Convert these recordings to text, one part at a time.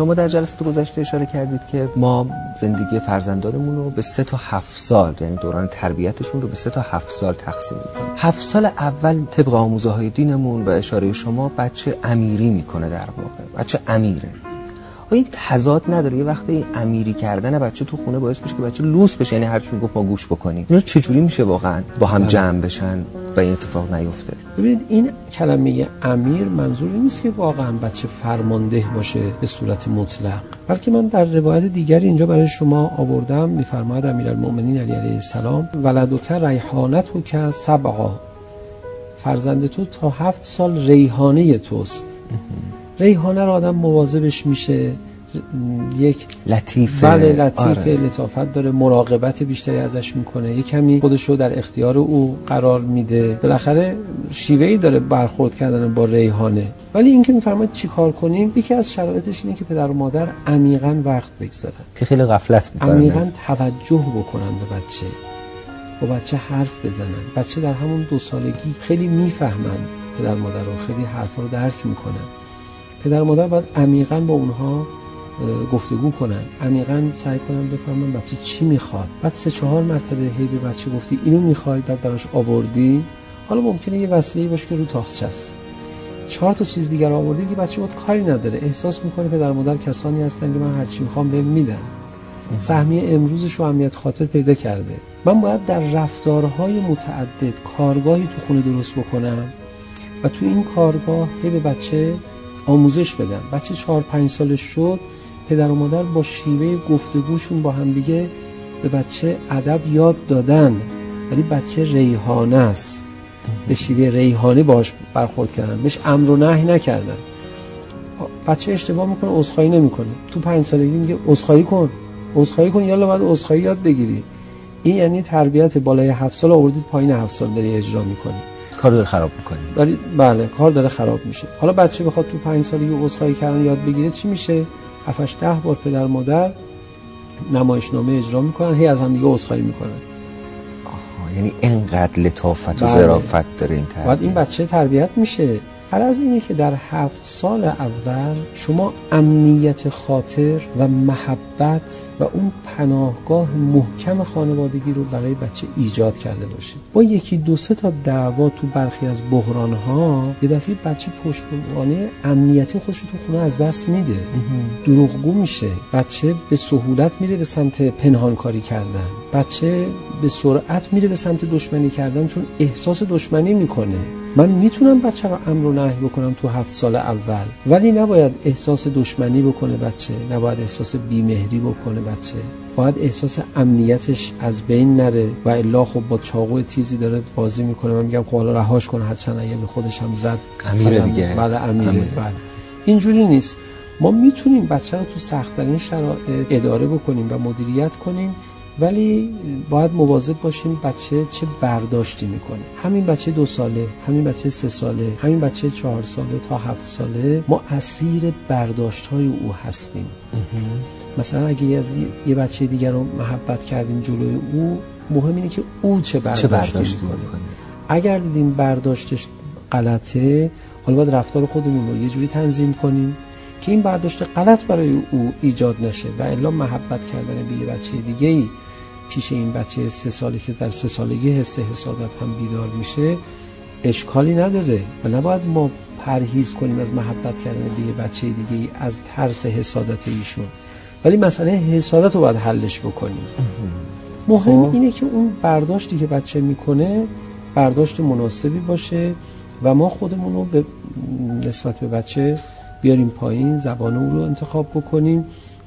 شما در جلسه گذشته اشاره کردید که ما زندگی فرزندانمون رو به سه تا هفت سال یعنی دوران تربیتشون رو به سه تا هفت سال تقسیم می‌کنیم. هفت سال اول طبق آموزه های دینمون و اشاره شما بچه امیری می‌کنه در واقع بچه امیره. این تضاد نداره. یه وقتی امیری کردن بچه تو خونه باعث میشه که بچه لوس بشه یعنی هر چون گفت ما گوش بکنیم. اینا چجوری میشه واقعا با هم جمع بشن و این اتفاق نیفته؟ ببینید این کلمه امیر منظوری نیست که واقعا بچه فرمانده باشه به صورت مطلق. بلکه من در روایت دیگری اینجا برای شما آوردم. میفرماید امیرالمؤمنین علی علیه السلام ولدک که سبعا فرزند تو تا هفت سال ریحانه توست. ریحانه رو آدم مواظبش میشه. یک لطیفه. بله لطیفه آره. لطافت داره مراقبت بیشتری ازش می‌کنه. یک کمی خودش رو در اختیار او قرار میده. بالاخره شیوه ای داره برخورد کردن با ریحانه. ولی اینکه میفرماید چی کار کنیم؟ یکی از شرایطش اینه که پدر و مادر عمیقا وقت بگذارن. که خیلی غفلت می‌کنن. عمیقا توجه بکنن به بچه. با بچه حرف بزنن. بچه در همون دو سالگی خیلی می‌فهمن پدر مادر رو خیلی حرفا رو درک می‌کنن. پدر مادر باید عمیقا با اونها گفتگو کنن. عمیقا سعی کنن بفهمن بچه چی می‌خواد. بعد سه چهار مرتبه هی به بچه گفتی اینو می‌خوای بعد براش آوردی. حالا ممکنه یه وسیله باشه که رو تاخچه است. چهار تا چیز دیگر آوردی که بچه بود کاری نداره. احساس می‌کنه پدر مادر کسانی هستن که من هر چی می‌خوام بهم میدن. سهمیه امروزش رو اهمیت خاطر پیدا کرده. من باید در رفتارهای متعدد کارگاهی تو خونه درست بکنم و تو این کارگاه هی به بچه آموزش بدم بچه چهار پنج سالش شد پدر و مادر با شیوه گفتگوشون با همدیگه به بچه ادب یاد دادن. ولی بچه ریحانه است. به شیوه ریحانه باش برخورد کردن. بهش امر و نهی نکردن. بچه اشتباه می‌کنه عذرخواهی نمی‌کنه. تو پنج سالگی میگه عذرخواهی کن. عذرخواهی کن یالا بعد عذرخواهی یاد بگیری. این یعنی تربیت بالای هفت سال آوردید پایین هفت سال داری اجرا می‌کنی. کار داره خراب می‌کنی ولی بله کار داره خراب میشه. حالا بچه بخواد تو پنج سالگی عذرخواهی کردن یاد بگیره چی میشه؟ 7 ده بار پدر مادر نمایشنامه اجرا می‌کنن هی از هم دیگه عذرخواهی می‌کنن. یعنی اینقدر لطافت و بله. ظرافت داره این تربیت بعد این بچه تربیت میشه. هر از اینه که در هفت سال اول شما امنیت خاطر و محبت و اون پناهگاه محکم خانوادگی رو برای بچه ایجاد کرده باشه با یکی دو سه تا دعوا تو برخی از بحران ها یه دفعه بچه پشتوانه امنیتی خودش تو خونه از دست میده. دروغگو میشه. بچه به سهولت میره به سمت پنهانکاری کردن. بچه به سرعت میره به سمت دشمنی کردن چون احساس دشمنی می‌کنه. من می‌تونم بچه رو امر و نهی بکنم تو هفت سال اول ولی نباید احساس دشمنی بکنه بچه نباید احساس بیمهری بکنه بچه. باید احساس امنیتش از بین نره و الا خب با چاقو تیزی داره بازی می‌کنه. من میگم خب حالا رهاش کنه هر چند به خودش هم زد امیره دیگه. بله امیره. بله. اینجوری نیست. ما می‌تونیم بچه رو تو سختترین شرایط اداره بکنیم و مدیریت کنیم. ولی باید مواظب باشیم بچه چه برداشتی می‌کنه. همین بچه دو ساله همین بچه سه ساله همین بچه چهار ساله تا هفت ساله ما اسیر برداشت های او هستیم. مثلا اگه از یه بچه دیگر رو محبت کردیم جلوی او مهم اینه که او چه برداشتی, چه برداشتی می‌کنه؟ اگر دیدیم برداشتش غلطه حالا باید رفتار خودمون رو یه جوری تنظیم کنیم. که این برداشت غلط برای او ایجاد نشه و الا محبت کردن به یه بچه دیگه ای پیش این بچه سه سالی که در سه سالگی حس حسادت هم بیدار میشه اشکالی نداره و نباید ما پرهیز کنیم از محبت کردن به یه بچه دیگه ای از ترس حسادت ایشون ولی مسئله حسادت رو باید حلش بکنیم مهم خب. اینه که اون برداشتی که بچه می‌کنه برداشت مناسبی باشه و ما خودمون رو به نسبت به بچه بیاریم پایین زبان او رو انتخاب بکنیم.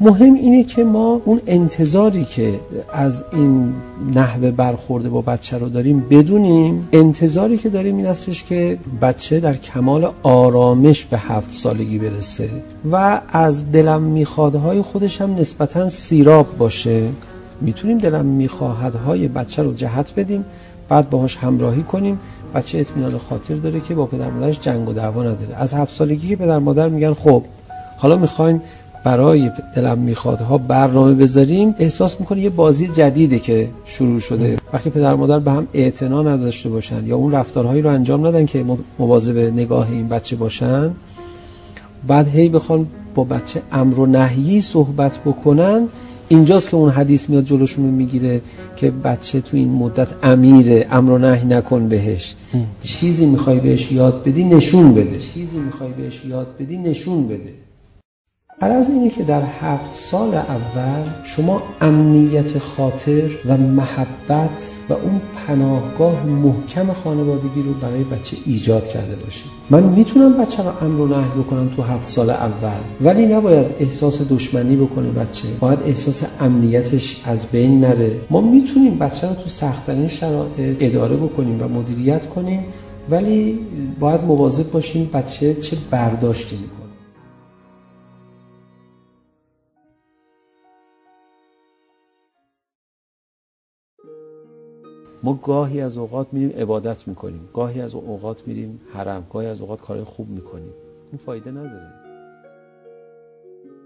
مهم اینه که ما اون انتظاری که از این نحوه برخورده با بچه رو داریم بدونیم. انتظاری که داریم این هستش که بچه در کمال آرامش به هفت سالگی برسه و از دلم میخوادهای خودش هم نسبتا سیراب باشه. می‌تونیم دلم میخواهدهای بچه رو جهت بدیم بعد باهاش همراهی کنیم. بچه اطمینان خاطر داره که با پدر مادرش جنگ و دعوا نداره. از هفت سالگی که پدر مادر میگن خب حالا می‌خوایم برای دلم می‌خواد ها برنامه بذاریم احساس می‌کنه یه بازی جدیده که شروع شده. وقتی پدر مادر به هم اعتنا نداشته باشن یا اون رفتارهایی رو انجام ندن که مواظب نگاه این بچه باشن بعد هی بخوان با بچه امر و نهیی صحبت بکنن اینجاست که اون حدیث میاد جلوشون رو می‌گیره که بچه تو این مدت امیره امر و نهی نکن بهش. چیزی می‌خوای بهش یاد بدی نشون بده. چیزی می‌خوای بهش یاد بدی نشون بده. از اینه که در هفت سال اول شما امنیت خاطر و محبت و اون پناهگاه محکم خانوادگی رو برای بچه ایجاد کرده باشید. من می‌تونم بچه رو امر و نهی بکنم تو هفت سال اول ولی نباید احساس دشمنی بکنه بچه. باید احساس امنیتش از بین نره. ما می‌تونیم بچه رو تو سختترین شرایط اداره بکنیم و مدیریت کنیم ولی باید مواظب باشیم بچه چه برداشتی ما گاهی از اوقات میریم عبادت می‌کنیم گاهی از اوقات میریم حرم گاهی از اوقات کارهای خوب می‌کنیم. این فایده نداره.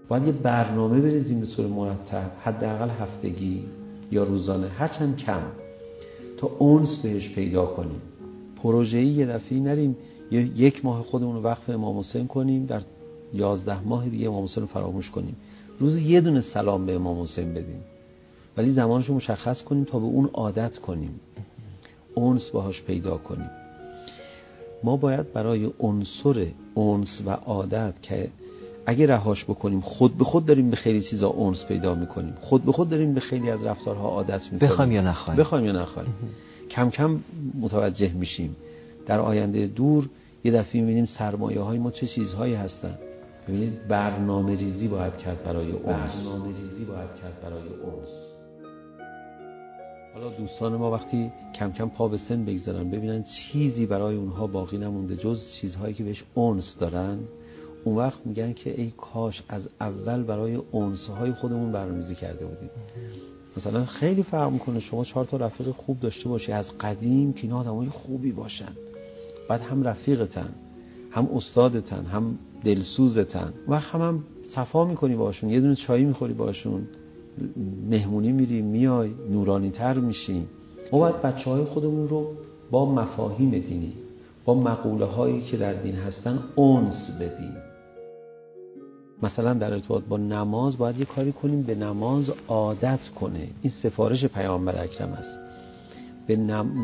باید یه برنامه بریزیم به صورت مرتب حداقل هفتگی یا روزانه هرچند کم تا اونس بهش پیدا کنیم. پروژه‌ای یه دفعه نریم یک ماه خودمون رو وقف امام حسین کنیم در یازده ماه دیگه امام حسین رو فراموش کنیم. روز یه دونه سلام به امام حسین بدیم. ولی زمانش رو مشخص کنیم تا به اون عادت کنیم. اونس باهاش پیدا کنیم. ما باید برای عنصر اونس و عادت که اگه رهاش بکنیم خود به خود داریم به خیلی چیزا اونس پیدا می‌کنیم. خود به خود داریم به خیلی از رفتارها عادت می‌کنیم. بخوایم یا نخوایم؟ بخوایم یا نخوایم. کم کم متوجه میشیم. در آینده دور یه دفعه می‌بینیم سرمایه های ما چه چیزهایی هستن. ببینید برنامه ریزی باید کرد برای اونس. برنامه ریزی باید کرد برای اونس. حالا دوستان ما وقتی کم کم پا به سن بگذارن ببینن چیزی برای اونها باقی نمونده جز چیزهایی که بهش اونس دارن اون وقت میگن که ای کاش از اول برای های خودمون برنامه‌ریزی کرده بودیم. مثلا خیلی فرق می‌کنه شما چهار تا رفیق خوب داشته باشی از قدیم که اینا آدمای خوبی باشن. بعد هم رفیقتن هم استادتن هم دلسوزتن. و هم هم صفا می‌کنی باشون یه دونه چایی می‌خوری باشون مهمونی میریم میای نورانی تر میشیم ما باید بچه های خودمون رو با مفاهیم دینی با مقوله هایی که در دین هستن اونس بدیم. مثلا در ارتباط با نماز باید یه کاری کنیم به نماز عادت کنه. این سفارش پیامبر اکرم است. به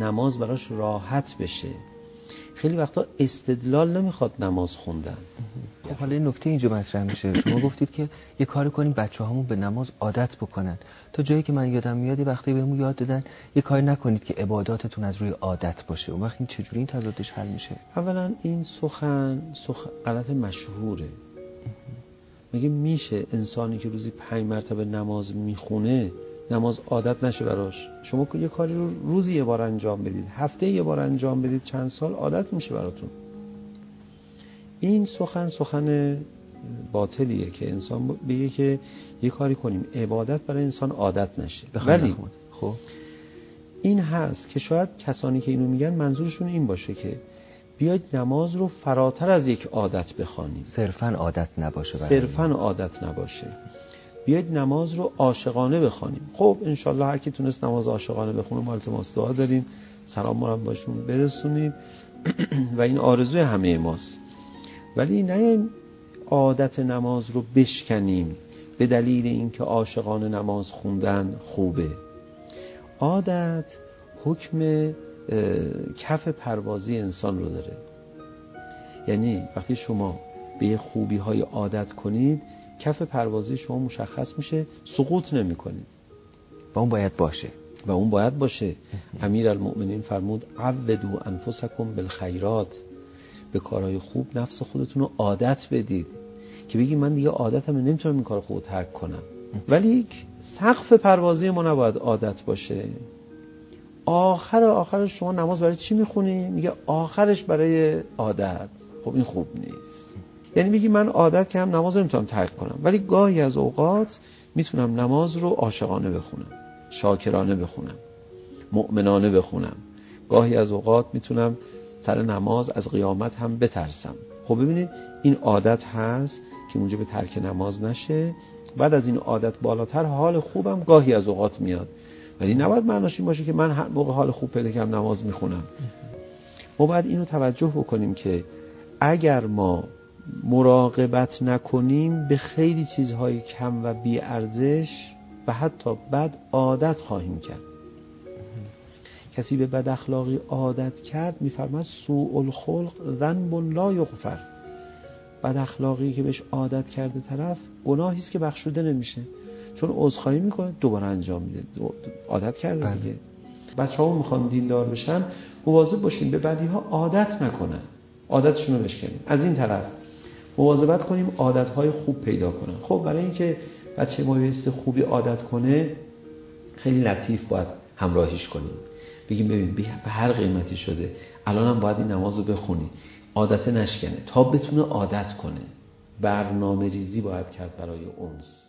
نماز براش راحت بشه. خیلی وقتا استدلال نمی‌خواد نماز خوندن. خب حالا این نکته اینجا مطرح میشه. شما گفتید که یه کاری کنیم بچه همون به نماز عادت بکنن. تا جایی که من یادم میاد وقتی بهمون یاد دادن یه کاری نکنید که عباداتتون از روی عادت باشه. اون وقت این چجوری این تضادش حل میشه؟ اولا این سخن سخن غلط مشهوره. میگه میشه انسانی که روزی پنج مرتبه نماز می‌خونه نماز عادت نشه براش. شما یه کاری رو روزی یه بار انجام بدید هفته یه بار انجام بدید چند سال عادت میشه براتون. این سخن سخن باطلیه که انسان بگه که یه کاری کنیم. عبادت برای انسان عادت نشه. ولی خب. این هست که شاید کسانی که اینو میگن منظورشون این باشه که بیاید نماز رو فراتر از یک عادت بخوانیم. صرفا عادت نباشه صرفا عادت نباشه. بیاید نماز رو عاشقانه بخوانیم. خب انشالله هر کی تونست نماز عاشقانه بخونه ما التماس دعا داریم. سلام رو باشون برسونید. و این آرزوی همه ماست. ولی نه عادت نماز رو بشکنیم. به دلیل اینکه عاشقانه نماز خوندن خوبه. عادت حکم کف پروازی انسان رو داره. یعنی وقتی شما به خوبی های عادت کنید کف پروازی شما مشخص میشه سقوط نمی‌کنید و اون باید باشه. و اون باید باشه. امیر المؤمنین فرمود عودو انفسکم بالخیرات. به کارهای خوب نفس خودتون رو عادت بدید. که بگی من دیگه عادتم نمی‌تونم این کار خوب ترک کنم. ولی سقف پروازی ما نباید عادت باشه. آخر آخرش شما نماز برای چی می‌خونی؟ میگه آخرش برای عادت. خب این خوب نیست. یعنی میگی من عادت که هم نماز نمی‌تونم ترک کنم. ولی گاهی از اوقات می‌تونم نماز رو عاشقانه بخونم شاکرانه بخونم مؤمنانه بخونم. گاهی از اوقات می‌تونم سر نماز از قیامت هم بترسم. خب ببینید این عادت هست که به ترک نماز نشه. بعد از این عادت بالاتر حال خوبم گاهی از اوقات میاد. ولی نباید معناش این باشه که من هر موقع حال خوب پیدا کردم نماز می‌خونم. ما باید اینو توجه بکنیم که اگر ما مراقبت نکنیم به خیلی چیزهای کم و بی ارزش و حتی بد عادت خواهیم کرد. کسی به بد اخلاقی عادت کرد میفرماد سوء الخلق ذنب لا یغفر. بد اخلاقی که بهش عادت کرده طرف گناهی است که بخشوده نمیشه. چون عذرخواهی می‌کنه دوباره انجام میده. عادت کرده بله. دیگه. بچه ها می‌خوان دیندار بشن مواظب باشیم به بدی ها عادت نکنن. عادتشون رو بشکنیم از این طرف. مواظبت کنیم عادت های خوب پیدا کنن. خب برای اینکه بچه ما خوبی عادت کنه خیلی لطیف باید همراهیش کنیم. بگیم ببین به هر قیمتی شده الان هم باید این نماز رو بخونی. عادت نشکنه. تا بتونه عادت کنه. برنامه ریزی باید کرد برای اونس.